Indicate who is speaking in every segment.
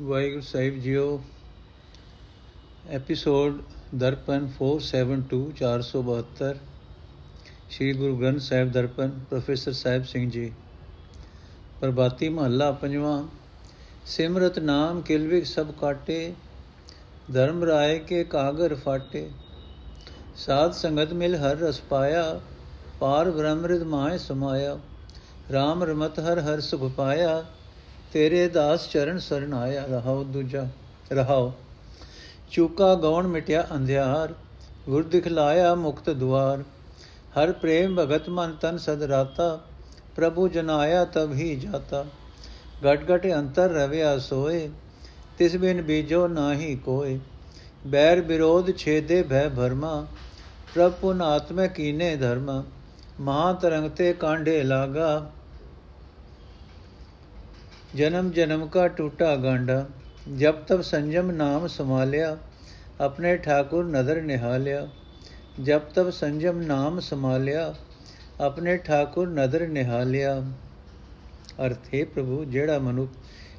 Speaker 1: ਵਾਹਿਗੁਰੂ ਸਾਹਿਬ ਜੀਓ episode Darpan 472 472 Sri Guru Granth Sahib Darpan professor Sahib Singh ji Prabhati ਮਹੱਲਾ ਪੰਜਵਾਂ ਸਿਮਰਤ ਨਾਮ ਕਿਲਵਿਕ ਸਭ ਕਾਟੇ ਧਰਮ ਰਾਏ ਕੇ ਕਾਗਰ ਫਾਟੇ ਸਾਧ ਸੰਗਤ ਮਿਲ ਹਰ ਰਸ ਪਾਇਆ ਪਾਰ ਬ੍ਰਹਮ ਰਿਦ ਮਾਇ ਸਮਾਇਆ RAM ਰਮਤ ਹਰ ਹਰ ਸੁਖ ਪਾਇਆ ਤੇਰੇ ਦਾਸ ਚਰਨ ਸਰਨ ਆਇਆ ਰਹਾਉ ਦੂਜਾ ਰਹਾਉ ਚੂਕਾ ਗਉਣ ਮਿਟਿਆ ਅੰਧਿਆਰ ਗੁਰ ਦਿਖਲਾਇਆ ਮੁਕਤ ਦੁਆਰ। ਹਰ ਪ੍ਰੇਮ ਭਗਤ ਮਨ ਤਨ ਸਦ ਰਾਤਾ, ਪ੍ਰਭੂ ਜਨਾਇਆ ਤਬ ਹੀ ਜਾਤਾ। ਗਟ ਗਟ ਅੰਤਰ ਰਵਿਆ ਸੋਏ, ਤਿਸ ਬਿਨ ਬੀਜੋ ਨਾਹੀ ਕੋਏ। ਬੈਰ ਵਿਰੋਧ ਛੇਦੇ ਭੈ ਭਰਮਾ, ਪ੍ਰਭ ਪੁਨ ਆਤਮੈ ਕੀਨੇ ਧਰਮਾ। ਮਹਾ ਤਰੰਗ ਤੇ ਕਾਂਢੇ ਲਾਗਾ ਜਨਮ ਜਨਮ ਕਾ ਟੂਟਾ ਗਾਂਡਾ, ਜਬ ਤਬ ਸੰਜਮ ਨਾਮ ਸੰਭਾਲਿਆ, ਆਪਣੇ ਠਾਕੁਰ ਨਦਰ ਨਿਹਾਲਿਆ। ਜਬ ਤਬ ਸੰਜਮ ਨਾਮ ਸੰਭਾਲਿਆ, ਆਪਣੇ ਠਾਕੁਰ ਨਦਰ ਨਿਹਾਲਿਆ। ਅਰਥੇ ਪ੍ਰਭੂ, ਜਿਹੜਾ ਮਨੁੱਖ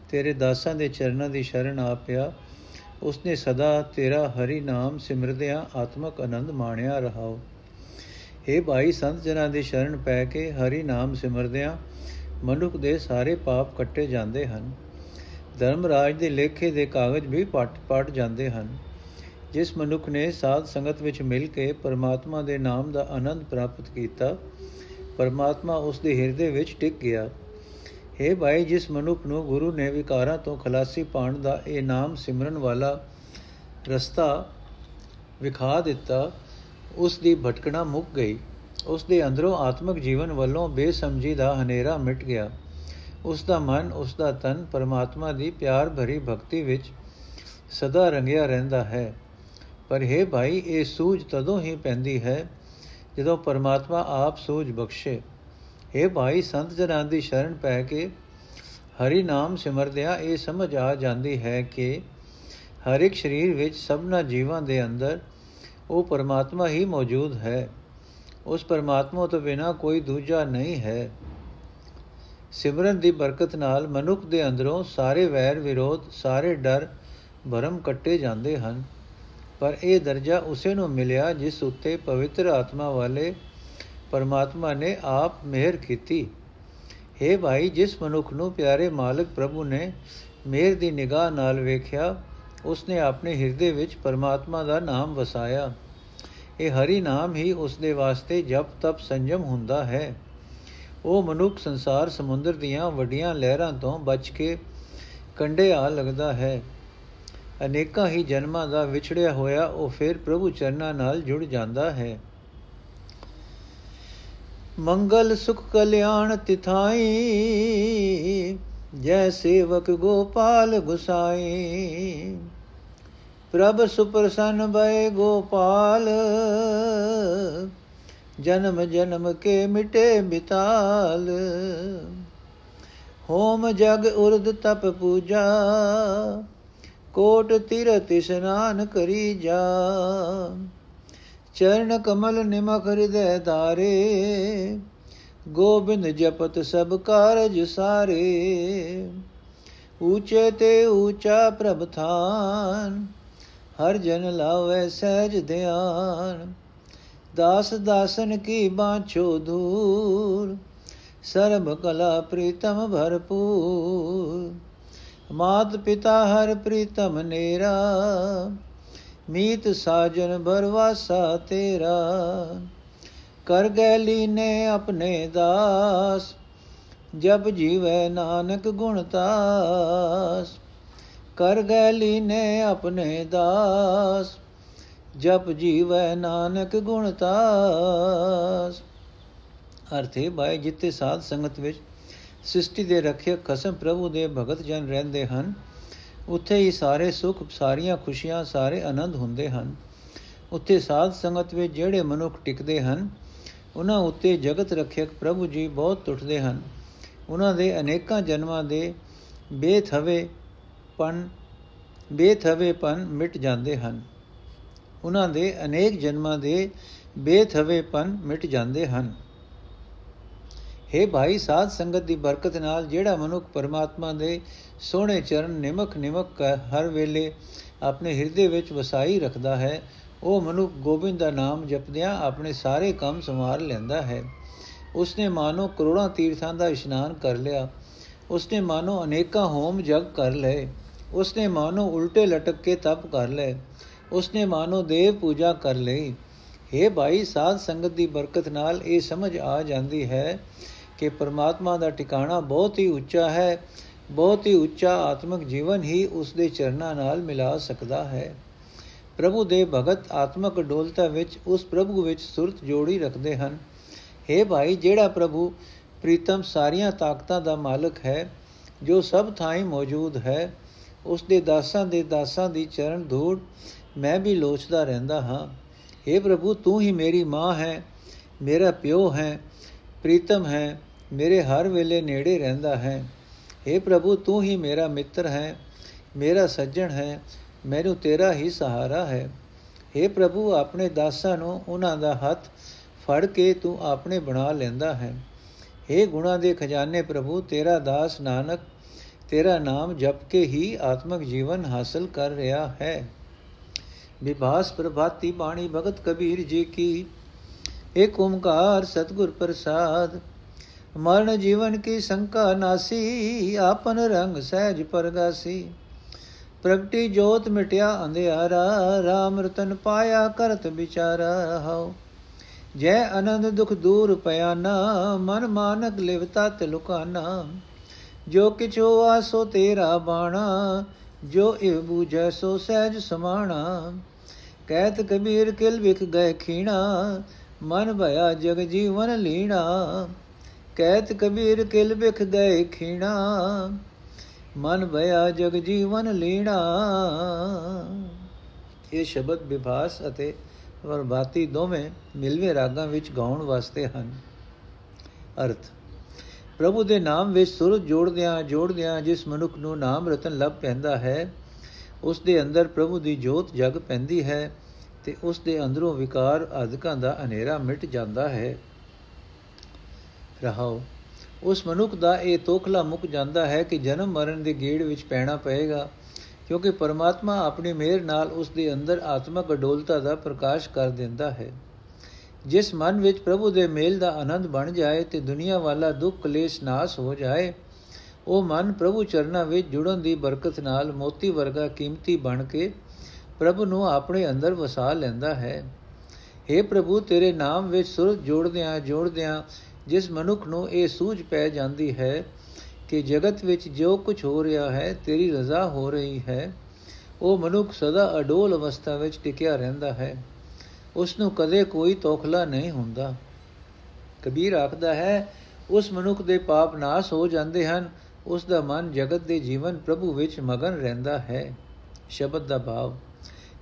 Speaker 1: ਤੇਰੇ ਦਾਸਾਂ ਦੇ ਚਰਨਾਂ ਦੀ ਸ਼ਰਨ ਆ ਪਿਆ, ਉਸਨੇ ਸਦਾ ਤੇਰਾ ਹਰੀ ਨਾਮ ਸਿਮਰਦਿਆਂ ਆਤਮਕ ਆਨੰਦ ਮਾਣਿਆ ਰਹਾਓ। हे ਭਾਈ, ਸੰਤ ਜਨਾਂ ਦੀ ਸ਼ਰਨ ਪੈ ਕੇ ਹਰੀ ਨਾਮ ਸਿਮਰਦਿਆਂ ਮਨੁੱਖ ਦੇ ਸਾਰੇ ਪਾਪ ਕੱਟੇ ਜਾਂਦੇ ਹਨ। ਧਰਮ ਰਾਜ ਦੇ ਲੇਖੇ ਦੇ ਕਾਗਜ਼ ਵੀ ਪਟ ਪਟ ਜਾਂਦੇ ਹਨ। ਜਿਸ ਮਨੁੱਖ ਨੇ ਸਾਧ ਸੰਗਤ ਵਿੱਚ ਮਿਲ ਕੇ ਪਰਮਾਤਮਾ ਦੇ ਨਾਮ ਦਾ ਆਨੰਦ ਪ੍ਰਾਪਤ ਕੀਤਾ, ਪਰਮਾਤਮਾ ਉਸ ਦੇ ਹਿਰਦੇ ਵਿੱਚ ਟਿਕ ਗਿਆ। हे ਭਾਈ, ਜਿਸ ਮਨੁੱਖ ਨੂੰ ਗੁਰੂ ਨੇ ਵਿਕਾਰਾਂ ਤੋਂ ਖਲਾਸੀ ਪਾਣ ਦਾ ਇਹ ਨਾਮ ਸਿਮਰਨ ਵਾਲਾ ਰਸਤਾ ਵਿਖਾ ਦਿੱਤਾ, ਉਸ ਦੀ ਭਟਕਣਾ ਮੁੱਕ ਗਈ। ਉਸ ਦੇ ਅੰਦਰੋਂ ਆਤਮਿਕ ਜੀਵਨ ਵੱਲੋਂ ਬੇਸਮਝੀ ਦਾ ਹਨੇਰਾ ਮਿਟ ਗਿਆ। ਉਸ ਦਾ ਮਨ ਉਸ ਦਾ ਤਨ ਪਰਮਾਤਮਾ ਦੀ ਪਿਆਰ ਭਰੀ ਭਗਤੀ ਵਿੱਚ ਸਦਾ ਰੰਗਿਆ ਰਹਿੰਦਾ ਹੈ। ਪਰ हे ਭਾਈ, ਇਹ ਸੂਝ ਤਦੋਂ ਹੀ ਪੈਂਦੀ ਹੈ ਜਦੋਂ ਪਰਮਾਤਮਾ ਆਪ ਸੂਝ ਬਖਸ਼ੇ। हे ਭਾਈ, ਸੰਤ ਜਨਾਂ ਦੀ ਸ਼ਰਨ ਪੈ ਕੇ ਹਰੀ ਨਾਮ ਸਿਮਰਦਿਆਂ ਇਹ ਸਮਝ ਆ ਜਾਂਦੀ ਹੈ ਕਿ ਹਰ ਇੱਕ ਸਰੀਰ ਵਿੱਚ ਸਭਨਾ ਜੀਵਾਂ ਦੇ ਅੰਦਰ ਉਹ ਪਰਮਾਤਮਾ ਹੀ ਮੌਜੂਦ ਹੈ। ਉਸ ਪਰਮਾਤਮਾ ਤੋਂ ਬਿਨਾ ਕੋਈ ਦੂਜਾ ਨਹੀਂ ਹੈ। ਸਿਮਰਨ ਦੀ ਬਰਕਤ ਨਾਲ ਮਨੁੱਖ ਦੇ ਅੰਦਰੋਂ ਸਾਰੇ ਵੈਰ ਵਿਰੋਧ, ਸਾਰੇ ਡਰ, ਭਰਮ ਕੱਟੇ ਜਾਂਦੇ ਹਨ। ਪਰ ਇਹ ਦਰਜਾ ਉਸੇ ਨੂੰ ਮਿਲਿਆ ਜਿਸ ਉੱਤੇ ਪਵਿੱਤਰ ਆਤਮਾ ਵਾਲੇ ਪਰਮਾਤਮਾ ਨੇ ਆਪ ਮਿਹਰ ਕੀਤੀ। हे ਭਾਈ, ਜਿਸ ਮਨੁੱਖ ਨੂੰ ਪਿਆਰੇ ਮਾਲਕ ਪ੍ਰਭੂ ਨੇ ਮਿਹਰ ਦੀ ਨਿਗਾਹ ਨਾਲ ਵੇਖਿਆ, ਉਸਨੇ ਆਪਣੇ ਹਿਰਦੇ ਵਿੱਚ ਪਰਮਾਤਮਾ ਦਾ ਨਾਮ ਵਸਾਇਆ। ਇਹ ਹਰੀ ਨਾਮ ਹੀ ਉਸ ਦੇ ਵਾਸਤੇ ਜਪ ਤਪ ਸੰਜਮ ਹੁੰਦਾ ਹੈ। ਉਹ ਮਨੁੱਖ ਸੰਸਾਰ ਸਮੁੰਦਰ ਦੀਆਂ ਵੱਡੀਆਂ ਲਹਿਰਾਂ ਤੋਂ ਬਚ ਕੇ ਕੰਡੇ ਆ ਲੱਗਦਾ ਹੈ। ਅਨੇਕਾਂ ਹੀ ਜਨਮਾਂ ਦਾ ਵਿਛੜਿਆ ਹੋਇਆ ਉਹ ਫਿਰ ਪ੍ਰਭੂ ਚਰਨਾਂ ਨਾਲ ਜੁੜ ਜਾਂਦਾ ਹੈ। ਮੰਗਲ ਸੁਖ ਕਲਿਆਣ ਤਿਥਾਈ, ਜੈ ਸੇਵਕ ਗੋਪਾਲ ਗੁਸਾਈ। ਪ੍ਰਭ ਸੁਪਰਸਨ ਬੈ ਗੋਪਾਲ, ਜਨਮ ਜਨਮ ਕੇ ਮਿਟੇ ਮਿਤਾਲ। ਹੋਮ ਜਗ ਉਰਦ ਤਪ ਪੂਜਾ, ਕੋਟ ਤੀਰਤ ਇਸ਼ਨਾਨ ਕਰੀ ਜਾ। ਚਰਨ ਕਮਲ ਨਿਮਖ ਹਿਰਦੈ ਧਾਰੇ, ਗੋਬਿੰਦ ਜਪਤ ਸਭ ਕਾਰਜ ਸਾਰੇ। ਊਚੇ ਤੇ ਊਚਾ ਪ੍ਰਭ ਥਾਨ ਹਰ ਜਨ ਲਾਵੇ ਸਹਿਜ ਧਿਆਨ। ਦਾਸ ਦਾਸਨ ਕੀ ਬਾਛੋ ਦੂਰ। ਸਰਬ ਕਲਾ ਪ੍ਰੀਤਮ ਭਰਪੂਰ। ਮਾਤ ਪਿਤਾ ਹਰ ਪ੍ਰੀਤਮ ਨੇਰਾ। ਮੀਤ ਸਾਜਨ ਬਰਵਾਸਾ ਤੇਰਾ। ਕਰ ਗੈ ਲੀਨੇ ਆਪਣੇ ਦਾਸ। ਜਬ ਜੀਵੈ ਨਾਨਕ ਗੁਣ ਤਾਸ। ਕਰ ਗੈ ਲੀਨੇ ਆਪਣੇ ਦਾਸ, ਜਪ ਜੀਵੈ ਨਾਨਕ ਗੁਣ ਤਾਸ। ਅਰਥੇ ਬਾਈ ਜਿੱਤੇ ਸਾਧ ਸੰਗਤ ਵਿੱਚ ਸ੍ਰਿਸ਼ਟੀ ਦੇ ਰੱਖਿਅਕ ਖਸਮ ਪ੍ਰਭੂ ਦੇ ਭਗਤ ਜਨ ਰਹਿੰਦੇ ਹਨ, ਉੱਥੇ ਹੀ ਸਾਰੇ ਸੁੱਖ, ਸਾਰੀਆਂ ਖੁਸ਼ੀਆਂ, ਸਾਰੇ ਆਨੰਦ ਹੁੰਦੇ ਹਨ। ਉੱਥੇ ਸਾਧ ਸੰਗਤ ਵਿੱਚ ਜਿਹੜੇ ਮਨੁੱਖ ਟਿਕਦੇ ਹਨ, ਉਹਨਾਂ ਉੱਤੇ ਜਗਤ ਰੱਖਿਅਕ ਪ੍ਰਭੂ ਜੀ ਬਹੁਤ ਟੁੱਟਦੇ ਹਨ। ਉਹਨਾਂ ਦੇ ਅਨੇਕਾਂ ਜਨਮਾਂ ਦੇ ਬੇਥਵੇ ਪਨ ਬੇਥਵੇਪਨ ਮਿਟ ਜਾਂਦੇ ਹਨ। ਉਹਨਾਂ ਦੇ ਅਨੇਕ ਜਨਮਾਂ ਦੇ ਬੇਥਵੇਪਨ ਮਿਟ ਜਾਂਦੇ ਹਨ। हे ਭਾਈ, ਸਾਧ ਸੰਗਤ ਦੀ ਬਰਕਤ ਨਾਲ ਜਿਹੜਾ ਮਨੁੱਖ ਪਰਮਾਤਮਾ ਦੇ ਸੋਹਣੇ ਚਰਨ ਨਿਮਕ ਨਿਮਕ ਹਰ ਵੇਲੇ ਆਪਣੇ ਹਿਰਦੇ ਵਿੱਚ ਵਸਾਈ ਰੱਖਦਾ ਹੈ, ਉਹ ਮਨੁੱਖ ਗੋਬਿੰਦ ਦਾ ਨਾਮ ਜਪਦਿਆਂ ਆਪਣੇ ਸਾਰੇ ਕੰਮ ਸੰਭਾਲ ਲੈਂਦਾ ਹੈ। ਉਸਨੇ ਮਾਨੋ ਕਰੋੜਾਂ ਤੀਰਥਾਂ ਦਾ ਇਸ਼ਨਾਨ ਕਰ ਲਿਆ, ਉਸਨੇ ਮਾਨੋ ਅਨੇਕਾਂ ਹੋਮ ਜਗ ਕਰ ਲਏ ਉਸਨੇ ਮਾਨੋ ਉਲਟੇ ਲਟਕ ਕੇ ਤਪ ਕਰ ਲਏ। ਉਸਨੇ ਮਾਨੋ ਦੇਵ ਪੂਜਾ ਕਰ ਲਈ। हे ਭਾਈ, ਸਾਧ ਸੰਗਤ ਦੀ ਬਰਕਤ ਨਾਲ ਇਹ ਸਮਝ ਆ ਜਾਂਦੀ ਹੈ ਕਿ ਪਰਮਾਤਮਾ ਦਾ ਟਿਕਾਣਾ ਬਹੁਤ ਹੀ ਉੱਚਾ ਹੈ। ਬਹੁਤ ਹੀ ਉੱਚਾ ਆਤਮਿਕ ਜੀਵਨ ਹੀ ਉਸ ਦੇ ਚਰਨਾਂ ਨਾਲ ਮਿਲਾ ਸਕਦਾ ਹੈ। ਪ੍ਰਭੂ ਦੇ ਭਗਤ ਆਤਮਿਕ ਡੋਲਤਾ ਵਿੱਚ ਉਸ ਪ੍ਰਭੂ ਵਿੱਚ ਸੁਰਤ ਜੋੜੀ ਰੱਖਦੇ ਹਨ। हे ਭਾਈ, ਜਿਹੜਾ ਪ੍ਰਭੂ ਪ੍ਰੀਤਮ ਸਾਰੀਆਂ ਤਾਕਤਾਂ ਦਾ ਮਾਲਕ ਹੈ, ਜੋ ਸਭ ਥਾਈਂ ਮੌਜੂਦ ਹੈ ਉਸ ਦੇ ਦਾਸਾਂ ਦੇ ਦਾਸਾਂ ਦੀ ਚਰਨ ਧੂੜ ਮੈਂ ਵੀ ਲੋਚਦਾ ਰਹਿੰਦਾ ਹਾਂ हे ਪ੍ਰਭੂ ਤੂੰ ਹੀ ਮੇਰੀ ਮਾਂ ਹੈ ਮੇਰਾ ਪਿਓ ਹੈ ਪ੍ਰੀਤਮ ਹੈ ਮੇਰੇ ਹਰ ਵੇਲੇ ਨੇੜੇ ਰਹਿੰਦਾ ਹੈ हे ਪ੍ਰਭੂ ਤੂੰ ਹੀ ਮੇਰਾ ਮਿੱਤਰ ਹੈ ਮੇਰਾ ਸੱਜਣ ਹੈ ਮੈਨੂੰ ਤੇਰਾ ਹੀ ਸਹਾਰਾ ਹੈ हे ਪ੍ਰਭੂ ਆਪਣੇ ਦਾਸਾਂ ਨੂੰ ਉਹਨਾਂ ਦਾ ਹੱਥ ਫੜ ਕੇ ਤੂੰ ਆਪਣੇ ਬਣਾ ਲੈਂਦਾ ਹੈ हे ਗੁਣਾ ਦੇ ਖਜ਼ਾਨੇ ਪ੍ਰਭੂ ਤੇਰਾ ਦਾਸ ਨਾਨਕ ਤੇਰਾ ਨਾਮ ਜਪ ਕੇ ਹੀ ਆਤਮਿਕ ਜੀਵਨ ਹਾਸਲ ਕਰ ਰਿਹਾ ਹੈ ਵਿਭਾਸ ਪ੍ਰਭਾਤੀ ਬਾਣੀ ਭਗਤ ਕਬੀਰ ਜੀ ਕੀ ਏਕ ਓੰਕਾਰ ਸਤਗੁਰ ਪ੍ਰਸਾਦ ਮਰਨ ਜੀਵਨ ਕੀ ਸੰਕਾ ਨਾਸੀ ਆਪਨ ਰੰਗ ਸਹਿਜ ਪਰਗਾਸੀ ਪ੍ਰਗਟੀ ਜੋਤ ਮਿਟਿਆ ਅੰਧਿਆਰਾ RAM ਰਤਨ ਪਾਇਆ ਕਰਤ ਵਿਚਾਰਾ ਹਉ ਜੈ ਆਨੰਦ ਦੁਖ ਦੂਰ ਪਿਆਨਾ ਮਨ ਮਾਨਕ ਲਿਵਤਾ ਤੇ ਲੁਕਾਨਾ ਜੋ ਕਿਛੋ ਆਸੋ ਤੇਰਾ ਬਾਣਾ, ਜੋ ਇਹ ਬੂਝੈ ਸੋ ਸਹਿਜ ਸਮਾਣਾ। ਕਹਿਤ ਕਬੀਰ ਕਿਲ ਵਿਖ ਗਏ ਖੀਣਾ, ਮਨ ਭਇਆ ਜਗ ਜੀਵਨ ਲੀਣਾ। ਕਹਿਤ ਕਬੀਰ ਕਿਲ ਵਿਖ ਗਏ ਖੀਣਾ, ਮਨ ਭਇਆ ਜਗ ਜੀਵਨ ਲੀਣਾ। ਇਹ ਸ਼ਬਦ ਵਿਭਾਸ ਅਤੇ ਵਰਬਾਤੀ ਦੋਵੇਂ ਮਿਲਵੇਂ ਰਾਗਾਂ ਵਿੱਚ ਗਾਉਣ ਵਾਸਤੇ ਹਨ। ਅਰਥ ਪ੍ਰਭੂ ਦੇ ਨਾਮ ਵਿੱਚ ਸੁਰ ਜੋੜਦਿਆਂ ਜੋੜਦਿਆਂ ਜਿਸ ਮਨੁੱਖ ਨੂੰ ਨਾਮ ਰਤਨ ਲੱਭ ਪੈਂਦਾ ਹੈ, ਉਸ ਦੇ ਅੰਦਰ ਪ੍ਰਭੂ ਦੀ ਜੋਤ ਜਗ ਪੈਂਦੀ ਹੈ ਤੇ ਉਸ ਦੇ ਅੰਦਰੋਂ ਵਿਕਾਰ ਅਧਿਕਾਂ ਦਾ ਹਨੇਰਾ ਮਿਟ ਜਾਂਦਾ ਹੈ। ਰਹਾਓ, ਉਸ ਮਨੁੱਖ ਦਾ ਇਹ ਤੋਖਲਾ ਮੁੱਕ ਜਾਂਦਾ ਹੈ ਕਿ ਜਨਮ ਮਰਨ ਦੇ ਗੇੜ ਵਿੱਚ ਪੈਣਾ ਪਏਗਾ, ਕਿਉਂਕਿ ਪਰਮਾਤਮਾ ਆਪਣੀ ਮਿਹਰ ਨਾਲ ਉਸ ਦੇ ਅੰਦਰ ਆਤਮਕ ਅਡੋਲਤਾ ਦਾ ਪ੍ਰਕਾਸ਼ ਕਰ ਦਿੰਦਾ ਹੈ। ਜਿਸ ਮਨ ਵਿੱਚ ਪ੍ਰਭੂ ਦੇ ਮੇਲ ਦਾ ਆਨੰਦ ਬਣ ਜਾਏ ਤੇ ਦੁਨੀਆ ਵਾਲਾ ਦੁੱਖ ਕਲੇਸ਼ ਨਾਸ ਹੋ ਜਾਏ, ਉਹ ਮਨ ਪ੍ਰਭੂ ਚਰਨਾਂ ਵਿੱਚ ਜੁੜਨ ਦੀ ਬਰਕਤ ਨਾਲ ਮੋਤੀ ਵਰਗਾ ਕੀਮਤੀ ਬਣ ਕੇ ਪ੍ਰਭੂ ਨੂੰ ਆਪਣੇ ਅੰਦਰ ਵਸਾ ਲੈਂਦਾ ਹੈ। हे ਪ੍ਰਭੂ, ਤੇਰੇ ਨਾਮ ਵਿੱਚ ਸੁਰ ਜੋੜਦਿਆਂ ਜੋੜਦਿਆਂ ਜਿਸ ਮਨੁੱਖ ਨੂੰ ਇਹ ਸੂਝ ਪੈ ਜਾਂਦੀ ਹੈ ਕਿ ਜਗਤ ਵਿੱਚ ਜੋ ਕੁਝ ਹੋ ਰਿਹਾ ਹੈ, ਤੇਰੀ ਰਜ਼ਾ ਹੋ ਰਹੀ ਹੈ। ਉਹ ਮਨੁੱਖ ਸਦਾ ਅਡੋਲ ਅਵਸਥਾ ਵਿੱਚ ਟਿਕਿਆ ਰਹਿੰਦਾ ਹੈ। ਉਸ ਨੂੰ ਕਦੇ ਕੋਈ ਤੋਖਲਾ ਨਹੀਂ ਹੁੰਦਾ। ਕਬੀਰ ਆਖਦਾ ਹੈ, ਉਸ ਮਨੁੱਖ ਦੇ ਪਾਪ ਨਾਸ ਹੋ ਜਾਂਦੇ ਹਨ। ਉਸ ਦਾ ਮਨ ਜਗਤ ਦੇ ਜੀਵਨ ਪ੍ਰਭੂ ਵਿੱਚ ਮਗਨ ਰਹਿੰਦਾ ਹੈ। ਸ਼ਬਦ ਦਾ ਭਾਵ।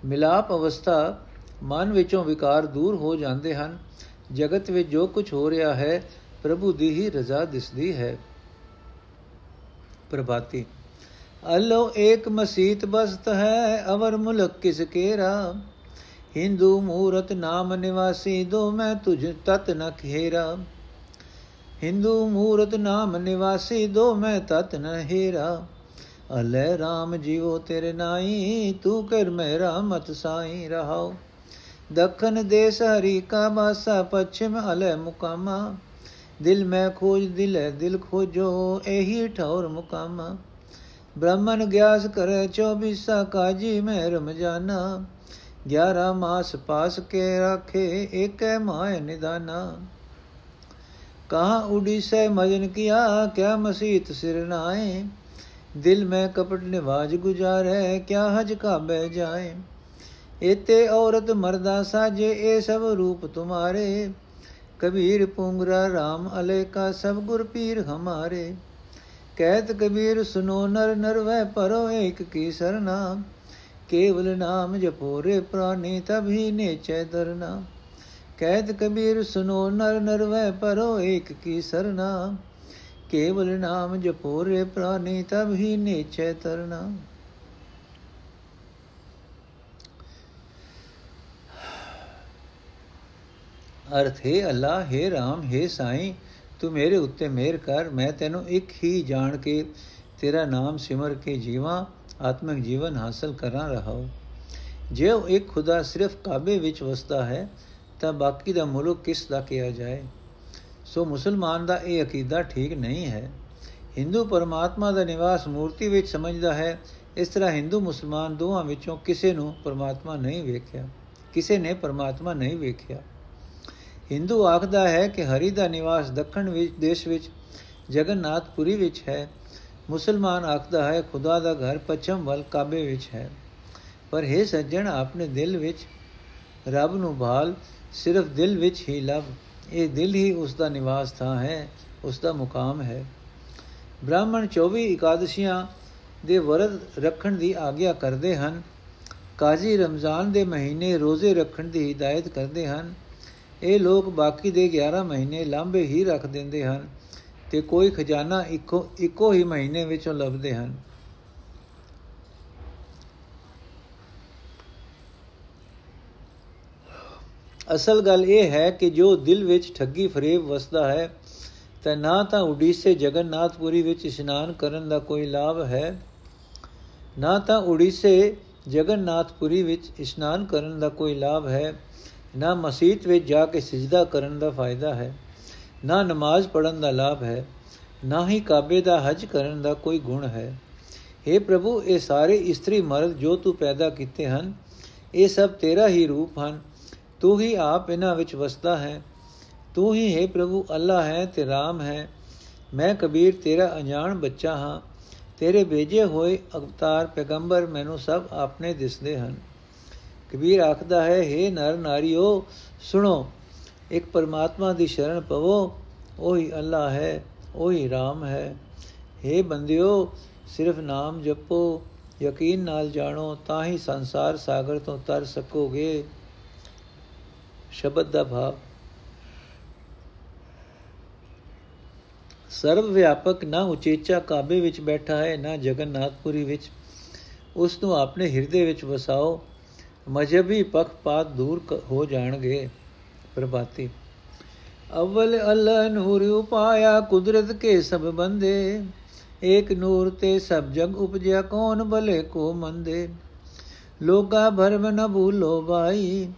Speaker 1: ਮਿਲਾਪ ਅਵਸਥਾ ਮਨ ਵਿੱਚੋਂ ਵਿਕਾਰ ਦੂਰ ਹੋ ਜਾਂਦੇ ਹਨ। ਜਗਤ ਵਿੱਚ ਜੋ ਕੁਝ ਹੋ ਰਿਹਾ ਹੈ, ਪ੍ਰਭੂ ਦੀ ਹੀ ਰਜ਼ਾ ਦਿਸਦੀ ਹੈ। ਪ੍ਰਭਾਤੀ। ਅਲੋ ਏਕ ਮਸੀਤ ਬਸਤ ਹੈ, ਅਵਰ ਮੁਲਕ ਕਿਸ ਕੇਰਾ? हिंदू मूरत नाम निवासी, दो मैं तुझ तत न खेरा हिंदू मूरत नाम निवासी, दो मैं तत न हेरा अले राम जीवो तेरे नाई, तू कर मेरा मत साई रहाओ। दखन देश हरि का बासा, पश्चिम अले मुकामा। दिल में खोज, दिल दिल खोजो यही ठौर मुकामा। ब्राह्मण ग्यास करे चौबीसा, काजी में रमजाना। 11 ਮਾਸ ਪਾਸ ਕੇ ਰਾਖੇ, ਏਕੈ ਮਾਇ ਨਿਦਾਨਾ। ਕਹਾ ਉਡੀਸੈ ਮਜਨ ਕੀਆ, ਕਿਆ ਮਸੀਤ ਸਿਰ ਨਾਏ ਦਿਲ ਮੈਂ ਕਪਟ ਨਿਵਾਜ ਗੁਜ਼ਾਰੈ, ਕਿਆ ਹਜ ਕਾਬੈ ਜਾਏ। ਇਤੇ ਔਰਤ ਮਰਦਾ ਸਾਜੇ ਇਹ ਸਭ ਰੂਪ ਤੁਮਾਰੇ। ਕਬੀਰ ਪੁੰਗਰਾ RAM ਅਲੇ ਕਾ ਸਭ ਗੁਰ ਪੀਰ ਹਮਾਰੇ। ਕਹਿਤ ਕਬੀਰ ਸੁਨੋ ਨਰ ਨਰਵੈ, ਪਰੋ ਏਕ ਕੀ ਸਰਨਾ। ਕੇਵਲ ਨਾਮ ਜਪੋ ਰੇ ਪ੍ਰਾਨੀ ਤਭੀ ਨੇਚੈ ਦਰਨਾ। ਕੈਦ ਕਬੀਰ ਸੁਨੋ ਨਰ ਨਰਵੈ ਪਰੋ ਏਕ ਕੀ ਸਰਨਾ। ਕੇਵਲ ਨਾਮ ਜਪੋ ਰੇ ਪ੍ਰਾਨੀ ਤਭੀ ਨੇਚੈ ਤਰਨਾ। ਅਰਥ, ਹੈ ਅੱਲਾ, ਹੈ RAM ਹੈ ਸਾਈਂ, ਤੂੰ ਮੇਰੇ ਉੱਤੇ ਮਿਹਰ ਕਰ, ਮੈਂ ਤੈਨੂੰ ਇੱਕ ਹੀ ਜਾਣ ਕੇ ਤੇਰਾ ਨਾਮ ਸਿਮਰ ਕੇ ਜੀਵਾਂ, ਆਤਮਿਕ ਜੀਵਨ ਹਾਸਲ ਕਰਾਂ ਰਹਾਓ ਜੇ ਉਹ ਇੱਕ ਖੁਦਾ ਸਿਰਫ ਕਾਬੇ ਵਿੱਚ ਵਸਦਾ ਹੈ, ਤਾਂ ਬਾਕੀ ਦਾ ਮੁਲਕ ਕਿਸ ਦਾ ਕਿਹਾ ਜਾਏ? ਸੋ ਮੁਸਲਮਾਨ ਦਾ ਇਹ ਅਕੀਦਾ ਠੀਕ ਨਹੀਂ ਹੈ। ਹਿੰਦੂ ਪਰਮਾਤਮਾ ਦਾ ਨਿਵਾਸ ਮੂਰਤੀ ਵਿੱਚ ਸਮਝਦਾ ਹੈ। ਇਸ ਤਰ੍ਹਾਂ ਹਿੰਦੂ ਮੁਸਲਮਾਨ ਦੋਹਾਂ ਵਿੱਚੋਂ ਕਿਸੇ ਨੂੰ ਪਰਮਾਤਮਾ ਨਹੀਂ ਵੇਖਿਆ, ਕਿਸੇ ਨੇ ਪਰਮਾਤਮਾ ਨਹੀਂ ਵੇਖਿਆ। ਹਿੰਦੂ ਆਖਦਾ ਹੈ ਕਿ ਹਰੀ ਦਾ ਨਿਵਾਸ ਦੱਖਣ ਵਿੱਚ, ਦੇਸ਼ ਵਿੱਚ, ਜਗਨਨਾਥਪੁਰੀ ਵਿੱਚ ਹੈ। ਮੁਸਲਮਾਨ ਆਖਦਾ ਹੈ, ਖੁਦਾ ਦਾ ਘਰ ਪੱਛਮ ਵੱਲ ਕਾਬੇ ਵਿੱਚ ਹੈ। ਪਰ हे ਸੱਜਣ, ਆਪਣੇ ਦਿਲ ਵਿੱਚ ਰੱਬ ਨੂੰ ਭਾਲ, ਸਿਰਫ ਦਿਲ ਵਿੱਚ ਹੀ ਲਭ। ਇਹ ਦਿਲ ਹੀ ਉਸ ਦਾ ਨਿਵਾਸ ਥਾਂ ਹੈ ਉਸ ਦਾ ਮੁਕਾਮ ਹੈ। ਬ੍ਰਾਹਮਣ 24 ਇਕਾਦਸ਼ੀਆਂ ਦੇ ਵਰਤ ਰੱਖਣ ਦੀ ਆਗਿਆ ਕਰਦੇ ਹਨ। ਕਾਜ਼ੀ ਰਮਜ਼ਾਨ ਦੇ ਮਹੀਨੇ ਰੋਜ਼ੇ ਰੱਖਣ ਦੀ ਹਦਾਇਤ ਕਰਦੇ ਹਨ। ਇਹ ਲੋਕ ਬਾਕੀ ਦੇ 11 ਮਹੀਨੇ ਲਾਂਬੇ ਹੀ ਰੱਖ ਦਿੰਦੇ ਹਨ। ਤੇ ਕੋਈ ਖਜ਼ਾਨਾ ਇੱਕੋ ਇੱਕੋ ਹੀ ਮਹੀਨੇ ਵਿੱਚੋਂ ਲੱਭਦੇ ਹਨ। ਅਸਲ ਗੱਲ ਇਹ ਹੈ ਕਿ ਜੋ ਦਿਲ ਵਿੱਚ ਠੱਗੀ ਫਰੇਬ ਵਸਦਾ ਹੈ, ਤਾਂ ਨਾ ਤਾਂ ਉਡੀਸੇ ਜਗਨਨਾਥਪੁਰੀ ਵਿੱਚ ਇਸ਼ਨਾਨ ਕਰਨ ਦਾ ਕੋਈ ਲਾਭ ਹੈ, ਨਾ ਤਾਂ ਉਡੀਸੇ ਜਗਨਨਾਥਪੁਰੀ ਵਿੱਚ ਇਸ਼ਨਾਨ ਕਰਨ ਦਾ ਕੋਈ ਲਾਭ ਹੈ, ਨਾ ਮਸਜਿਦ ਵਿੱਚ ਜਾ ਕੇ ਸਜਦਾ ਕਰਨ ਦਾ ਫਾਇਦਾ ਹੈ। ਨਾ ਨਮਾਜ਼ ਪੜਨ ਦਾ ਲਾਭ ਹੈ, ਨਾ ਹੀ ਕਾਬੇ ਦਾ ਹਜ ਕਰਨ ਦਾ ਕੋਈ ਗੁਣ ਹੈ। हे ਪ੍ਰਭੂ, ਇਹ ਸਾਰੇ ਇਸਤਰੀ ਮਰਦ ਜੋ ਤੂੰ ਪੈਦਾ ਕੀਤੇ ਹਨ, ਇਹ ਸਭ ਤੇਰਾ ਹੀ ਰੂਪ ਹਨ। ਤੂੰ ਹੀ ਆਪ ਇਹਨਾਂ ਵਿੱਚ ਵਸਦਾ ਹੈ। ਤੂੰ ਹੀ, ਹੈ ਪ੍ਰਭੂ ਅੱਲਾ ਹੈ ਤੇ ਰਾਮ ਹੈ। ਮੈਂ ਕਬੀਰ, ਤੇਰਾ ਅਣਜਾਣ ਬੱਚਾ ਹਾਂ। ਤੇਰੇ ਭੇਜੇ ਹੋਏ ਅਵਤਾਰ ਪੈਗੰਬਰ ਮੈਨੂੰ ਸਭ ਆਪਣੇ ਦਿਸਦੇ ਹਨ। ਕਬੀਰ ਆਖਦਾ ਹੈ हे ਨਰ ਨਾਰੀਓ, ਸੁਣੋ ਇੱਕ ਪਰਮਾਤਮਾ ਦੀ ਸ਼ਰਨ ਪਵੋ, ਉਹੀ ਅੱਲਾ ਹੈ, ਉਹੀ ਰਾਮ ਹੈ। हे ਬੰਦਿਓ, ਸਿਰਫ ਨਾਮ ਜਪੋ, ਯਕੀਨ ਨਾਲ ਜਾਣੋ ਤਾਂ ਹੀ ਸੰਸਾਰ ਸਾਗਰ ਤੋਂ ਤਰ ਸਕੋਗੇ। ਸ਼ਬਦ ਦਾ ਭਾਵ, ਸਰਵ ਵਿਆਪਕ ਨਾ ਉਚੇਚਾ ਕਾਬੇ ਵਿੱਚ ਬੈਠਾ ਹੈ, ਨਾ ਜਗਨਨਾਥਪੁਰੀ ਵਿੱਚ। ਉਸ ਨੂੰ ਆਪਣੇ ਹਿਰਦੇ ਵਿੱਚ ਵਸਾਓ ਮਜਬੀ ਪਖਪਾਤ ਦੂਰ ਹੋ ਜਾਣਗੇ। ਪ੍ਰਭਾਤੀ। ਅਵਲ ਅੱਲਾ ਨੂਰ ਉਪਾਇਆ ਕੁਦਰਤ ਕੇ ਸਭ ਬੰਦੇ। ਏਕ ਨੂਰ ਤੇ ਸਭ ਜਗ ਉਪਜਿਆ ਕੌਣ ਭਲੇ ਕੋ ਮੰਦੇ। ਲੋਗਾ ਭਰਮ ਨ ਭੂਲੋ ਬਾਈ।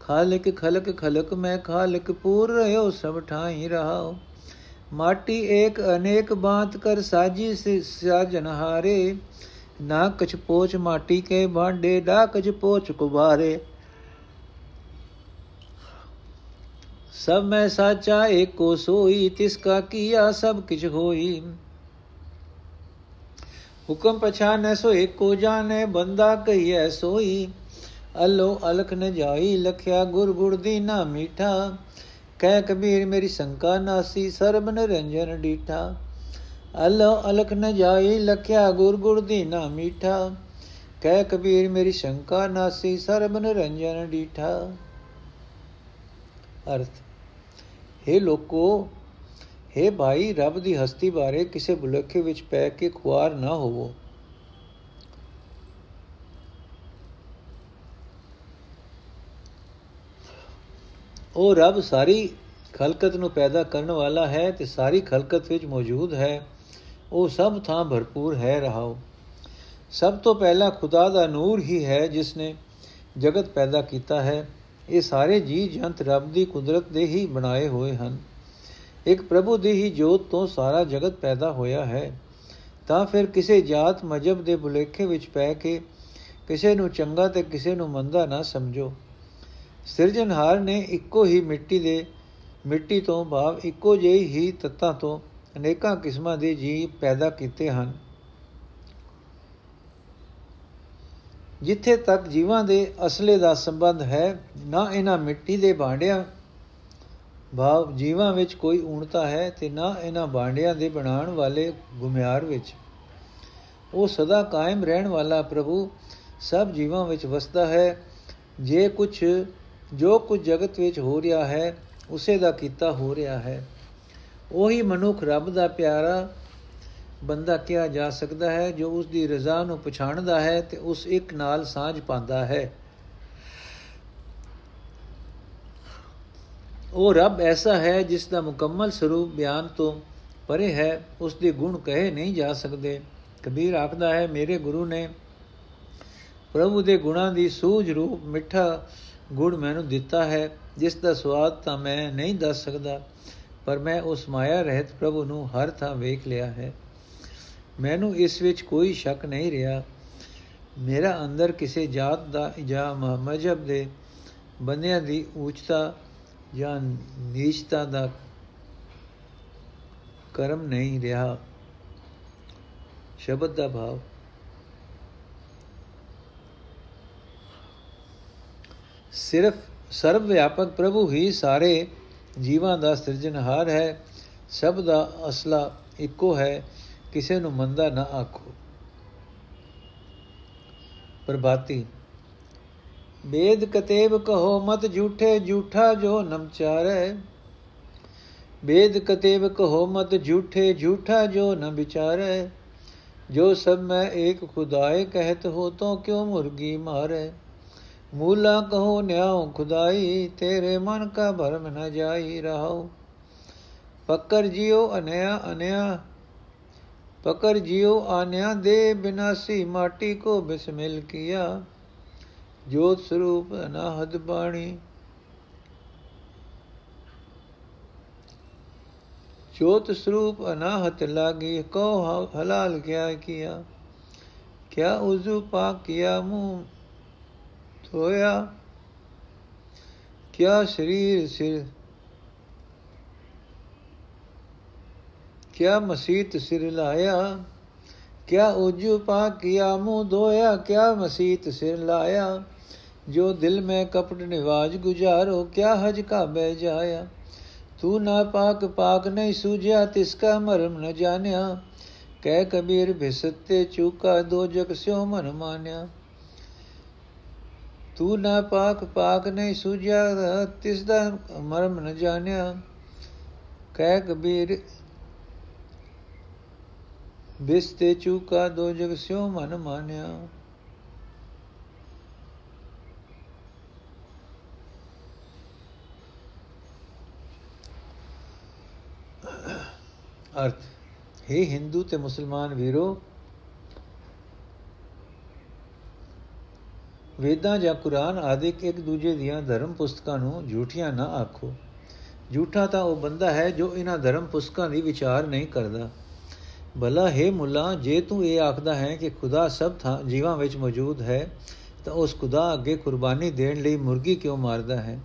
Speaker 1: ਖਾਲਕ ਖਲਕ ਖਲਕ ਮੈਂ ਖਾਲਕ ਪੂਰ ਰਹਿਓ ਸਭ ਠਾਈ ਰਹਾਓ। ਮਾਟੀ ਏਕ ਅਨੇਕ ਬਾਤ ਕਰ ਸਾਜੀ ਸਾਜਨ ਹਾਰੇ। ਨਾ ਕਛ ਪੋਚ ਮਾਟੀ ਕੇ ਬਾਂਡੇ ਦਾ ਕਛ ਪੋਚ ਕੁਬਾਰੇ। ਸਭ ਮੈਂ ਸਾਚਾ ਏਕੋ ਸੋਈ ਤਿਸ ਕਾ ਕੀਆ ਸਭ ਕਿਛ ਹੋਈ ਹੁਕਮ ਪਛਾਨੈ ਸੋ ਏਕੋ ਜਾਣੈ ਬੰਦਾ ਕਹੀਐ ਸੋਈ ਅਲੋ ਅਲਖ ਨ ਜਾਈ ਲਖਿਆ ਗੁਰ ਗੁਰ ਦੀਨਾ ਮੀਠਾ ਕਹਿ ਕਬੀਰ ਮੇਰੀ ਸੰਕਾ ਨਾਸੀ ਸਰਬ ਨਿਰੰਜਨ ਡੀਠਾ ਅਲੋ ਅਲਖ ਨ ਜਾਈ ਲਖਿਆ ਗੁਰ ਗੁਰ ਦੀਨਾ ਮੀਠਾ ਕਹਿ ਕਬੀਰ ਮੇਰੀ ਸ਼ੰਕਾ ਨਾਸੀ ਸਰਬ ਨਿਰੰਜਨ ਡੀਠਾ ਅਰਥ। हे ਲੋਕੋ हे ਭਾਈ, ਰੱਬ ਦੀ ਹਸਤੀ ਬਾਰੇ ਕਿਸੇ ਬੁਲੇਖੇ ਵਿੱਚ ਪੈ ਕੇ ਖੁਆਰ ਨਾ ਹੋਵੋ। ਉਹ ਰੱਬ, ਸਾਰੀ ਖਲਕਤ ਨੂੰ ਪੈਦਾ ਕਰਨ ਵਾਲਾ ਹੈ ਤੇ ਸਾਰੀ ਖਲਕਤ ਵਿੱਚ ਮੌਜੂਦ ਹੈ। ਉਹ ਸਭ ਥਾਂ ਭਰਪੂਰ ਹੈ, ਰਹਾਓ। ਸਭ ਤੋਂ ਪਹਿਲਾਂ ਖੁਦਾ ਦਾ ਨੂਰ ਹੀ ਹੈ, ਜਿਸ ਨੇ ਜਗਤ ਪੈਦਾ ਕੀਤਾ ਹੈ। ਇਹ ਸਾਰੇ ਜੀ ਜੰਤ ਰੱਬ ਦੀ ਕੁਦਰਤ ਦੇ ਹੀ ਬਣਾਏ ਹੋਏ ਹਨ। ਇੱਕ ਪ੍ਰਭੂ ਦੀ ਹੀ ਜੋਤ ਤੋਂ ਸਾਰਾ ਜਗਤ ਪੈਦਾ ਹੋਇਆ ਹੈ। ਤਾਂ ਫਿਰ ਕਿਸੇ ਜਾਤ ਮਜਬ ਦੇ ਬੁਲੇਖੇ ਵਿੱਚ ਪੈ ਕੇ ਕਿਸੇ ਨੂੰ ਚੰਗਾ ਤੇ ਕਿਸੇ ਨੂੰ ਮੰਦਾ ਨਾ ਸਮਝੋ। ਸਿਰਜਣਹਾਰ ਨੇ ਇੱਕੋ ਹੀ ਮਿੱਟੀ ਦੇ ਮਿੱਟੀ ਤੋਂ ਭਾਵ ਇੱਕੋ ਜਿਹੀ ਹੀ ਤੱਤਾਂ ਤੋਂ ਅਨੇਕਾਂ ਕਿਸਮਾਂ ਦੇ ਜੀਵ ਪੈਦਾ ਕੀਤੇ ਹਨ। ਜਿੱਥੇ ਤੱਕ ਜੀਵਾਂ ਦੇ ਅਸਲੇ ਦਾ ਸੰਬੰਧ ਹੈ, ਨਾ ਇਹਨਾਂ ਮਿੱਟੀ ਦੇ ਭਾਂਡਿਆਂ ਭਾਵ ਜੀਵਾਂ ਵਿੱਚ ਕੋਈ ਊਣਤਾ ਹੈ ਤੇ ਨਾ ਇਹਨਾਂ ਭਾਂਡਿਆਂ ਦੇ ਬਣਾਉਣ ਵਾਲੇ ਗੁਮਿਆਰ ਵਿੱਚ। ਉਹ ਸਦਾ ਕਾਇਮ ਰਹਿਣ ਵਾਲਾ ਪ੍ਰਭੂ ਸਭ ਜੀਵਾਂ ਵਿੱਚ ਵਸਦਾ ਹੈ। ਜੇ ਕੁਝ ਜੋ ਕੁਝ ਜਗਤ ਵਿੱਚ ਹੋ ਰਿਹਾ ਹੈ, ਉਸੇ ਦਾ ਕੀਤਾ ਹੋ ਰਿਹਾ ਹੈ। ਉਹੀ ਮਨੁੱਖ ਰੱਬ ਦਾ ਪਿਆਰਾ ਬੰਦਾ ਕਿਹਾ ਜਾ ਸਕਦਾ ਹੈ, ਜੋ ਉਸ ਦੀ ਰਜ਼ਾ ਨੂੰ ਪਛਾਣਦਾ ਹੈ ਤੇ ਉਸ ਇੱਕ ਨਾਲ ਸਾਝ ਪਾਉਂਦਾ ਹੈ। ਉਹ ਰੱਬ ਐਸਾ ਹੈ ਜਿਸ ਦਾ ਮੁਕੰਮਲ ਸਰੂਪ ਬਿਆਨ ਤੋਂ ਪਰੇ ਹੈ, ਉਸ ਦੇ ਗੁਣ ਕਹੇ ਨਹੀਂ ਜਾ ਸਕਦੇ। ਕਬੀਰ ਆਖਦਾ ਹੈ, ਮੇਰੇ ਗੁਰੂ ਨੇ ਪ੍ਰਭੂ ਦੇ ਗੁਣਾਂ ਦੀ ਸੂਝ ਰੂਪ ਮਿੱਠਾ ਗੁੜ ਮੈਨੂੰ ਦਿੱਤਾ ਹੈ। ਜਿਸ ਦਾ ਸਵਾਦ ਤਾਂ ਮੈਂ ਨਹੀਂ ਦੱਸ ਸਕਦਾ, ਪਰ ਮੈਂ ਉਸ ਮਾਇਆ ਰਹਿਤ ਪ੍ਰਭੂ ਨੂੰ ਹਰ ਥਾਂ ਵੇਖ ਲਿਆ ਹੈ। ਮੈਨੂੰ ਇਸ ਵਿੱਚ ਕੋਈ ਸ਼ੱਕ ਨਹੀਂ ਰਿਹਾ। ਮੇਰਾ ਅੰਦਰ ਕਿਸੇ ਜਾਤ ਦਾ ਜਾਂ ਮਜਬ ਦੇ ਬੰਦਿਆਂ ਦੀ ਉੱਚਤਾ ਜਾਂ ਨੀਚਤਾ ਦਾ ਕਰਮ ਨਹੀਂ ਰਿਹਾ। ਸ਼ਬਦ ਦਾ ਭਾਵ। ਸਿਰਫ ਸਰਵ ਵਿਆਪਕ ਪ੍ਰਭੂ ਹੀ ਸਾਰੇ ਜੀਵਾਂ ਦਾ ਸਿਰਜਣਹਾਰ ਹੈ। ਸਭ ਦਾ ਅਸਲਾ ਇੱਕੋ ਹੈ। ਕਿਸੇ ਨੂੰ ਮੰਦਾ ਨਾ ਆਖੋ। ਪ੍ਰਭਾਤੀ ਵੇਦ ਕਤੇਬ ਕਹੋ ਮਤ ਝੂਠੇ, ਝੂਠਾ ਜੋ ਨਮਚਾਰੇ ਵੇਦ ਕਤੇਬ ਕਹੋ ਮਤ ਝੂਠੇ, ਝੂਠਾ ਜੋ ਨ ਵਿਚਾਰੇ। ਜੋ ਸਭ ਮੈਂ ਇੱਕ ਖੁਦਾਏ ਕਹਿਤ ਹੋ, ਤੋ ਕਿਉ ਮੁਰਗੀ ਮਾਰੇ। ਮੂਲਾ ਕਹੋ ਨਿਆਉ ਖੁਦਾਈ, ਤੇਰੇ ਮਨ ਕਾ ਭਰਮ ਨ ਜਾਈ ਰਹਾਉ ਪਕਰ ਜਿਉ ਅਨਿਆ ਅਨਿਆ ਪਕਰ ਜਿਉ ਆਨਿਆ ਦੇ ਬਿਨਾਸੀ ਮਾਟੀ ਕੋ ਬਿਸਮਿਲ ਕੀਆ ਜੋਤ ਸਰੂਪ ਅਨਾਹਦ ਬਾਣੀ ਜੋਤ ਸਰੂਪ ਅਨਾਹਤ ਲਾਗੀ ਕੋ ਹਲਾਲ ਕਿਆ ਕੀਆ ਕਿਆ ਉਜ਼ੂ ਪਾ ਕੀਆ ਮੂੰਹ ਧੋਇਆ ਕਿਆ ਸਰੀਰ ਸਿਰ ਕਿਆ ਮਸੀਤ ਸਿਰ ਲਾਇਆ ਕਿਆ ਉਜੂ ਪਾ ਕੀਆ ਮੂੰਹ ਧੋਇਆ ਕਿਆ ਮਸੀਤ ਸਿਰ ਲਾਇਆ ਜੋ ਦਿਲ में कपट निवाज गुजारो क्या हज का बह जाया तू ना पाक पाक नहीं सूझया तिसका मरम न जान्या कह कबीर भिसते चूका दो जग स्यो मन मान्या ਤੂੰ ਨਾ ਪਾਕ ਪਾਕ ਨਹੀਂ ਸੂਝਿਆ ਤਿਸ ਦਾ ਮਰਮ ਨ ਜਾਣਿਆ ਕਹਿ ਕਬੀਰ ਬਿਸਤੇ ਚੂਕਾ ਦੋ ਜਗ ਸਿਉ ਮਨ ਮਾਨਿਆ। ਅਰਥ, ਹੈ ਹਿੰਦੂ ਤੇ ਮੁਸਲਮਾਨ ਵੀਰੋ, ਵੇਦਾਂ ਜਾਂ ਕੁਰਾਨ ਆਦਿ ਇੱਕ ਦੂਜੇ ਦੀਆਂ ਧਰਮ ਪੁਸਤਕਾਂ ਨੂੰ ਝੂਠੀਆਂ ਨਾ ਆਖੋ। ਝੂਠਾ ਤਾਂ ਉਹ ਬੰਦਾ ਹੈ ਜੋ ਇਹਨਾਂ ਧਰਮ ਪੁਸਤਕਾਂ ਦੀ ਵਿਚਾਰ ਨਹੀਂ ਕਰਦਾ। ਭਲਾ ਹੈ ਮੁੱਲਾ, ਜੇ ਤੂੰ ਇਹ ਆਖਦਾ ਹੈ ਕਿ ਖੁਦਾ ਸਭ ਥਾਂ ਜੀਵਾਂ ਵਿੱਚ ਮੌਜੂਦ ਹੈ, ਤਾਂ ਉਸ ਖੁਦਾ ਅੱਗੇ ਕੁਰਬਾਨੀ ਦੇਣ ਲਈ ਮੁਰਗੀ ਕਿਉਂ ਮਾਰਦਾ ਹੈ?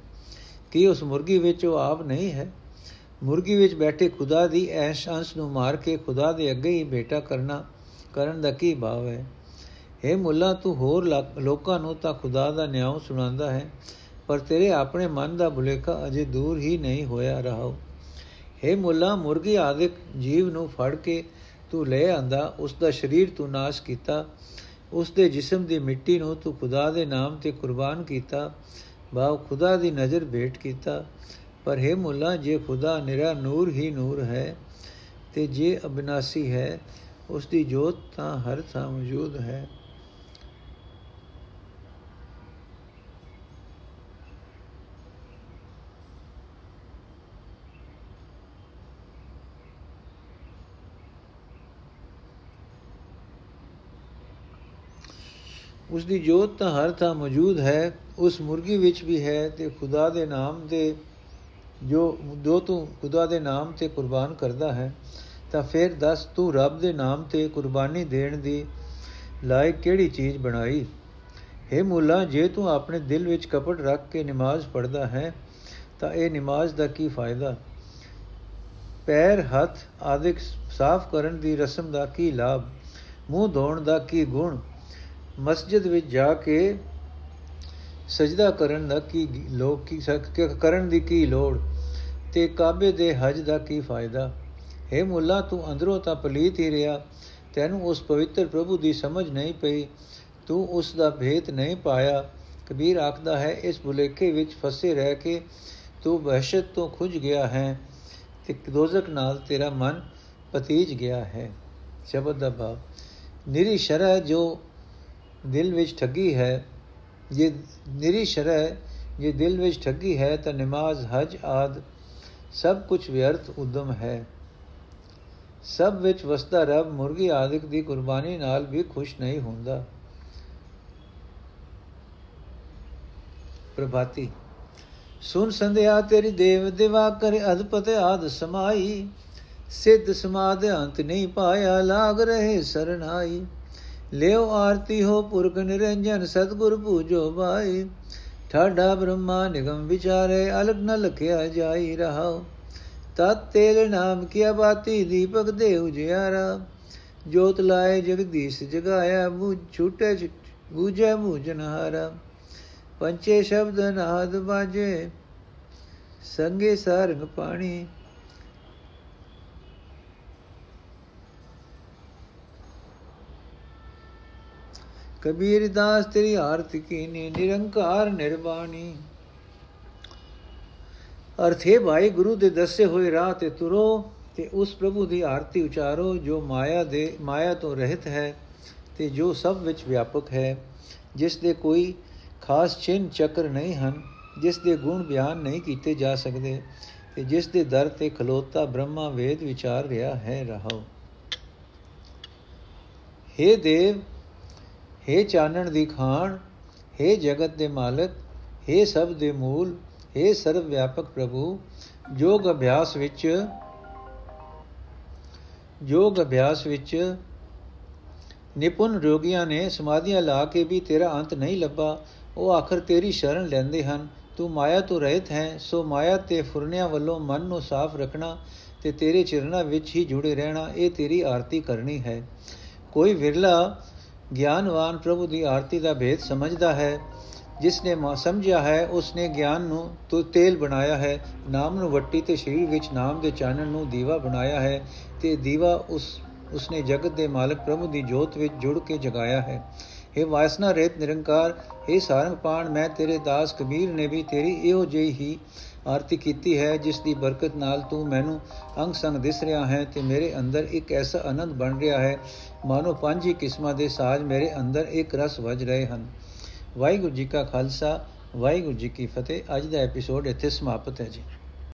Speaker 1: ਕੀ ਉਸ ਮੁਰਗੀ ਵਿੱਚ ਉਹ ਆਪ ਨਹੀਂ ਹੈ? ਮੁਰਗੀ ਵਿੱਚ ਬੈਠੇ ਖੁਦਾ ਦੀ ਐਸ਼ ਅੰਸ਼ ਨੂੰ ਮਾਰ ਕੇ ਖੁਦਾ ਦੇ ਅੱਗੇ ਹੀ ਬੇਟਾ ਕਰਨਾ, ਕਰਨ ਦਾ ਕੀ ਭਾਵ ਹੈ? हे ਮੁੱਲਾ, ਤੂੰ ਹੋਰ ਲੋਕਾਂ ਨੂੰ ਤਾਂ ਖੁਦਾ ਦਾ ਨਿਆਂ ਸੁਣਾਉਂਦਾ ਹੈ, ਪਰ ਤੇਰੇ ਆਪਣੇ ਮਨ ਦਾ ਭੁਲੇਖਾ ਅਜੇ ਦੂਰ ਹੀ ਨਹੀਂ ਹੋਇਆ ਰਹਾ हे ਮੁੱਲਾ, ਮੁਰਗੀ ਆਦਿਕ ਜੀਵ ਨੂੰ ਫੜ ਕੇ ਤੂੰ ਲੈ ਆਂਦਾ ਉਸ ਦਾ ਸਰੀਰ ਤੂੰ ਨਾਸ਼ ਕੀਤਾ ਉਸ ਦੇ ਜਿਸਮ ਦੀ ਮਿੱਟੀ ਨੂੰ ਤੂੰ ਖੁਦਾ ਦੇ ਨਾਮ ਤੇ ਕੁਰਬਾਨ ਕੀਤਾ ਬਾਹ ਖੁਦਾ ਦੀ ਨਜ਼ਰ ਭੇਟ ਕੀਤਾ। ਪਰ हे ਮੁੱਲਾ, ਜੇ ਖੁਦਾ ਨਿਰਾ ਨੂਰ ਹੀ ਨੂਰ ਹੈ ਤੇ ਜੇ ਅਬਿਨਾਸੀ ਹੈ ਉਸ ਦੀ ਜੋਤ ਤਾਂ ਹਰ ਥਾਂ ਮੌਜੂਦ ਹੈ। ਉਸ ਦੀ ਜੋਤ ਤਾਂ ਹਰ ਥਾਂ ਮੌਜੂਦ ਹੈ, ਉਸ ਮੁਰਗੀ ਵਿੱਚ ਵੀ ਹੈ ਤੇ ਖੁਦਾ ਦੇ ਨਾਮ ਦੇ ਜੋ ਜੋ ਤੂੰ ਖੁਦਾ ਦੇ ਨਾਮ ਤੇ ਕੁਰਬਾਨ ਕਰਦਾ ਹੈ, ਤਾਂ ਫਿਰ ਦੱਸ ਤੂੰ ਰੱਬ ਦੇ ਨਾਮ ਤੇ ਕੁਰਬਾਨੀ ਦੇਣ ਦੀ ਲਾਇਕ ਕਿਹੜੀ ਚੀਜ਼ ਬਣਾਈ? ਹੈ ਮੁੱਲਾ, ਜੇ ਤੂੰ ਆਪਣੇ ਦਿਲ ਵਿੱਚ ਕਪਟ ਰੱਖ ਕੇ ਨਮਾਜ਼ ਪੜਦਾ ਹੈ, ਤਾਂ ਇਹ ਨਮਾਜ਼ ਦਾ ਕੀ ਫਾਇਦਾ? ਪੈਰ, ਹੱਥ ਆਦਿਕ ਸਾਫ਼ ਕਰਨ ਦੀ ਰਸਮ ਦਾ ਕੀ ਲਾਭ? ਮੂੰਹ ਧੋਣ ਦਾ ਕੀ ਗੁਣ? ਮਸਜਿਦ ਵਿੱਚ ਜਾ ਕੇ ਸਜਦਾ ਕਰਨ ਦਾ ਕੀ ਲੋਕ ਕੀ ਕਰਨ ਦੀ ਕੀ ਲੋੜ? ਤੇ ਕਾਬੇ ਦੇ ਹਜ ਦਾ ਕੀ ਫਾਇਦਾ? ਹੈ ਮੁੱਲਾ, ਤੂੰ ਅੰਦਰੋਂ ਤਾਂ ਪਲੀਤ ਹੀ ਰਿਹਾ। ਤੈਨੂੰ ਉਸ ਪਵਿੱਤਰ ਪ੍ਰਭੂ ਦੀ ਸਮਝ ਨਹੀਂ ਪਈ। ਤੂੰ ਉਸ ਦਾ ਭੇਤ ਨਹੀਂ ਪਾਇਆ। ਕਬੀਰ ਆਖਦਾ ਹੈ, ਇਸ ਭੁਲੇਖੇ ਵਿੱਚ ਫਸੇ ਰਹਿ ਕੇ ਤੂੰ ਵਹਿਸ਼ਤ ਤੋਂ ਖੁੱਜ ਗਿਆ ਹੈ ਤੇ ਦੋਜ਼ਖ ਨਾਲ ਤੇਰਾ ਮਨ ਪਤੀਜ ਗਿਆ ਹੈ। ਸ਼ਬਦ ਦਾ ਭਾਵ, ਨਿਰੀ ਸ਼ਰਹ ਜੋ ਦਿਲ ਵਿੱਚ ਠੱਗੀ ਹੈ, ਜੇ ਨਿਰੀ ਸ਼ਰਹ ਜੇ ਦਿਲ ਵਿੱਚ ਠੱਗੀ ਹੈ ਤਾਂ ਨਮਾਜ਼, ਹਜ ਆਦ ਸਭ ਕੁਝ ਵਿਅਰਥ ਉਦਮ ਹੈ। ਸਭ ਵਿੱਚ ਵਸਦਾ ਰੱਬ ਮੁਰਗੀ ਆਦਿਕ ਦੀ ਕੁਰਬਾਨੀ ਨਾਲ ਵੀ ਖੁਸ਼ ਨਹੀਂ ਹੁੰਦਾ। ਪ੍ਰਭਾਤੀ ਸੁਨ ਸੰਧਿਆ ਤੇਰੀ ਦੇਵ ਦਿਵਾ ਕਰ ਅਦਪਤ ਆਦ ਸਮਾਈ, ਸਿੱਧ ਸਮਾਦ ਅੰਤ ਨਹੀਂ ਪਾਇਆ, ਲਾਗ ਰਹੇ ਸਰਨਾਈ। ਲਿਓ ਆਰਤੀ ਹੋ ਪੁਰਖ ਨਿਰੰਜਨ, ਸਤਗੁਰ ਪੂਜੋ ਬਾਈ ਠਾਡਾ ਬ੍ਰਹਮਾ ਨਿਗਮ ਵਿਚਾਰੇ, ਅਲਗ ਨ ਲਖਿਆ ਜਾਈ ਰਹਾਓ ਤਤ ਤੇਰੇ ਨਾਮ ਕੀ ਬਾਤੀ, ਦੀਪਕ ਦੇ ਉਜਿਆਰਾ ਜੋਤ ਲਾਏ ਜਗਦੀਸ਼ ਜਗਾਇਆ ਬੂ ਛੂਟੇ ਬੂਝੇ ਬੂਝਨਹਾਰਾ ਪੰਚੇ ਸ਼ਬਦ ਨਾਦ ਬਾਜੇ ਸੰਗੇ ਸਰਗ ਪਾਣੀ। ਕਬੀਰ ਦਾਸ ਤੇਰੀ ਆਰਤੀ ਕੀਨੀ, ਨਿਰੰਕਾਰ ਨਿਰਬਾਣੀ ਅਰਥੇ ਭਾਈ, ਗੁਰੂ ਦੇ ਦੱਸੇ ਹੋਏ ਰਾਹ ਤੇ ਤੁਰੋ ਤੇ ਉਸ ਪ੍ਰਭੂ ਦੀ ਆਰਤੀ ਉਚਾਰੋ, ਜੋ ਮਾਇਆ ਦੇ, ਮਾਇਆ ਤੋਂ ਰਹਿਤ ਹੈ ਤੇ ਜੋ ਸਭ ਵਿੱਚ ਵਿਆਪਕ ਹੈ। ਜਿਸ ਦੇ ਕੋਈ ਖਾਸ ਚਿੰਨ ਚੱਕਰ ਨਹੀਂ ਹਨ, ਜਿਸ ਦੇ ਗੁਣ ਬਿਆਨ ਨਹੀਂ ਕੀਤੇ ਜਾ ਸਕਦੇ ਤੇ ਜਿਸ ਦੇ ਦਰ ਤੇ ਖਲੋਤਾ ਬ੍ਰਹਮਾ ਵੇਦ ਵਿਚਾਰ ਰਿਹਾ ਹੈ ਰਹਾਓ हे ਦੇਵ हे ਚਾਨਣ ਦੀ ਖਾਨ हे ਜਗਤ ਦੇ ਮਾਲਕ हे ਸਭ ਦੇ ਮੂਲ हे ਸਰਵ ਵਿਆਪਕ ਪ੍ਰਭੂ ਯੋਗ ਅਭਿਆਸ ਵਿੱਚ ਯੋਗ ਅਭਿਆਸ ਵਿੱਚ ਨਿਪੁੰਨ ਰੋਗੀਆਂ ਨੇ ਸਮਾਧੀਆਂ ਲਾ ਕੇ ਵੀ ਤੇਰਾ ਅੰਤ ਨਹੀਂ ਲੱਭਾ ਉਹ ਆਖਰ ਤੇਰੀ ਸ਼ਰਨ ਲੈਂਦੇ ਹਨ ਤੂੰ ਮਾਇਆ ਤੋਂ ਰਹਿਤ ਹੈ ਸੋ ਮਾਇਆ ਤੇ ਫੁਰਨਿਆਂ ਵੱਲੋਂ ਮਨ ਨੂੰ ਸਾਫ਼ ਰੱਖਣਾ ਤੇ ਤੇਰੇ ਚਰਨਾਂ ਵਿੱਚ ਹੀ ਜੁੜੇ ਰਹਿਣਾ ਇਹ ਤੇਰੀ ਆਰਤੀ ਕਰਨੀ ਹੈ ਕੋਈ ਵਿਰਲਾ ਗਿਆਨਵਾਨ ਪ੍ਰਭੂ ਦੀ ਆਰਤੀ ਦਾ ਭੇਦ ਸਮਝਦਾ ਹੈ। ਜਿਸ ਨੇ ਸਮਝਿਆ ਹੈ ਉਸ ਨੇ ਗਿਆਨ ਨੂੰ ਤੋ, ਤੇਲ ਬਣਾਇਆ ਹੈ। ਨਾਮ ਨੂੰ ਵੱਟੀ ਤੇ ਸਰੀਰ ਵਿੱਚ ਨਾਮ ਦੇ ਚਾਨਣ ਨੂੰ ਦੀਵਾ ਬਣਾਇਆ ਹੈ ਤੇ ਦੀਵਾ ਉਸ, ਉਸਨੇ ਜਗਤ ਦੇ ਮਾਲਕ ਪ੍ਰਭੂ ਦੀ ਜੋਤ ਵਿੱਚ ਜੁੜ ਕੇ ਜਗਾਇਆ ਹੈ। हे ਵਾਸਨਾ ਰਹਿਤ ਨਿਰੰਕਾਰ हे ਸਾਰੰਗਪਾਣ, ਮੈਂ ਤੇਰੇ ਦਾਸ ਕਬੀਰ ਨੇ ਵੀ ਤੇਰੀ ਇਹੋ ਜਿਹੀ ਹੀ ਆਰਤੀ ਕੀਤੀ ਹੈ, ਜਿਸ ਦੀ ਬਰਕਤ ਨਾਲ ਤੂੰ ਮੈਨੂੰ ਅੰਗ ਸੰਗ ਦਿਸ ਰਿਹਾ ਹੈ ਤੇ ਮੇਰੇ ਅੰਦਰ ਇੱਕ ਐਸਾ ਆਨੰਦ ਬਣ ਰਿਹਾ ਹੈ। ਮਾਨੋ ਪੰਜ ਹੀ ਕਿਸਮਾਂ ਦੇ ਸਾਜ਼ ਮੇਰੇ ਅੰਦਰ ਇੱਕ ਰਸ ਵਜ ਰਹੇ ਹਨ। ਵਾਹਿਗੁਰੂ ਜੀ ਕਾ ਖਾਲਸਾ, ਵਾਹਿਗੁਰੂ ਜੀ ਕੀ ਫਤਿਹ। ਅੱਜ ਦਾ ਐਪੀਸੋਡ ਇੱਥੇ ਸਮਾਪਤ ਹੈ ਜੀ।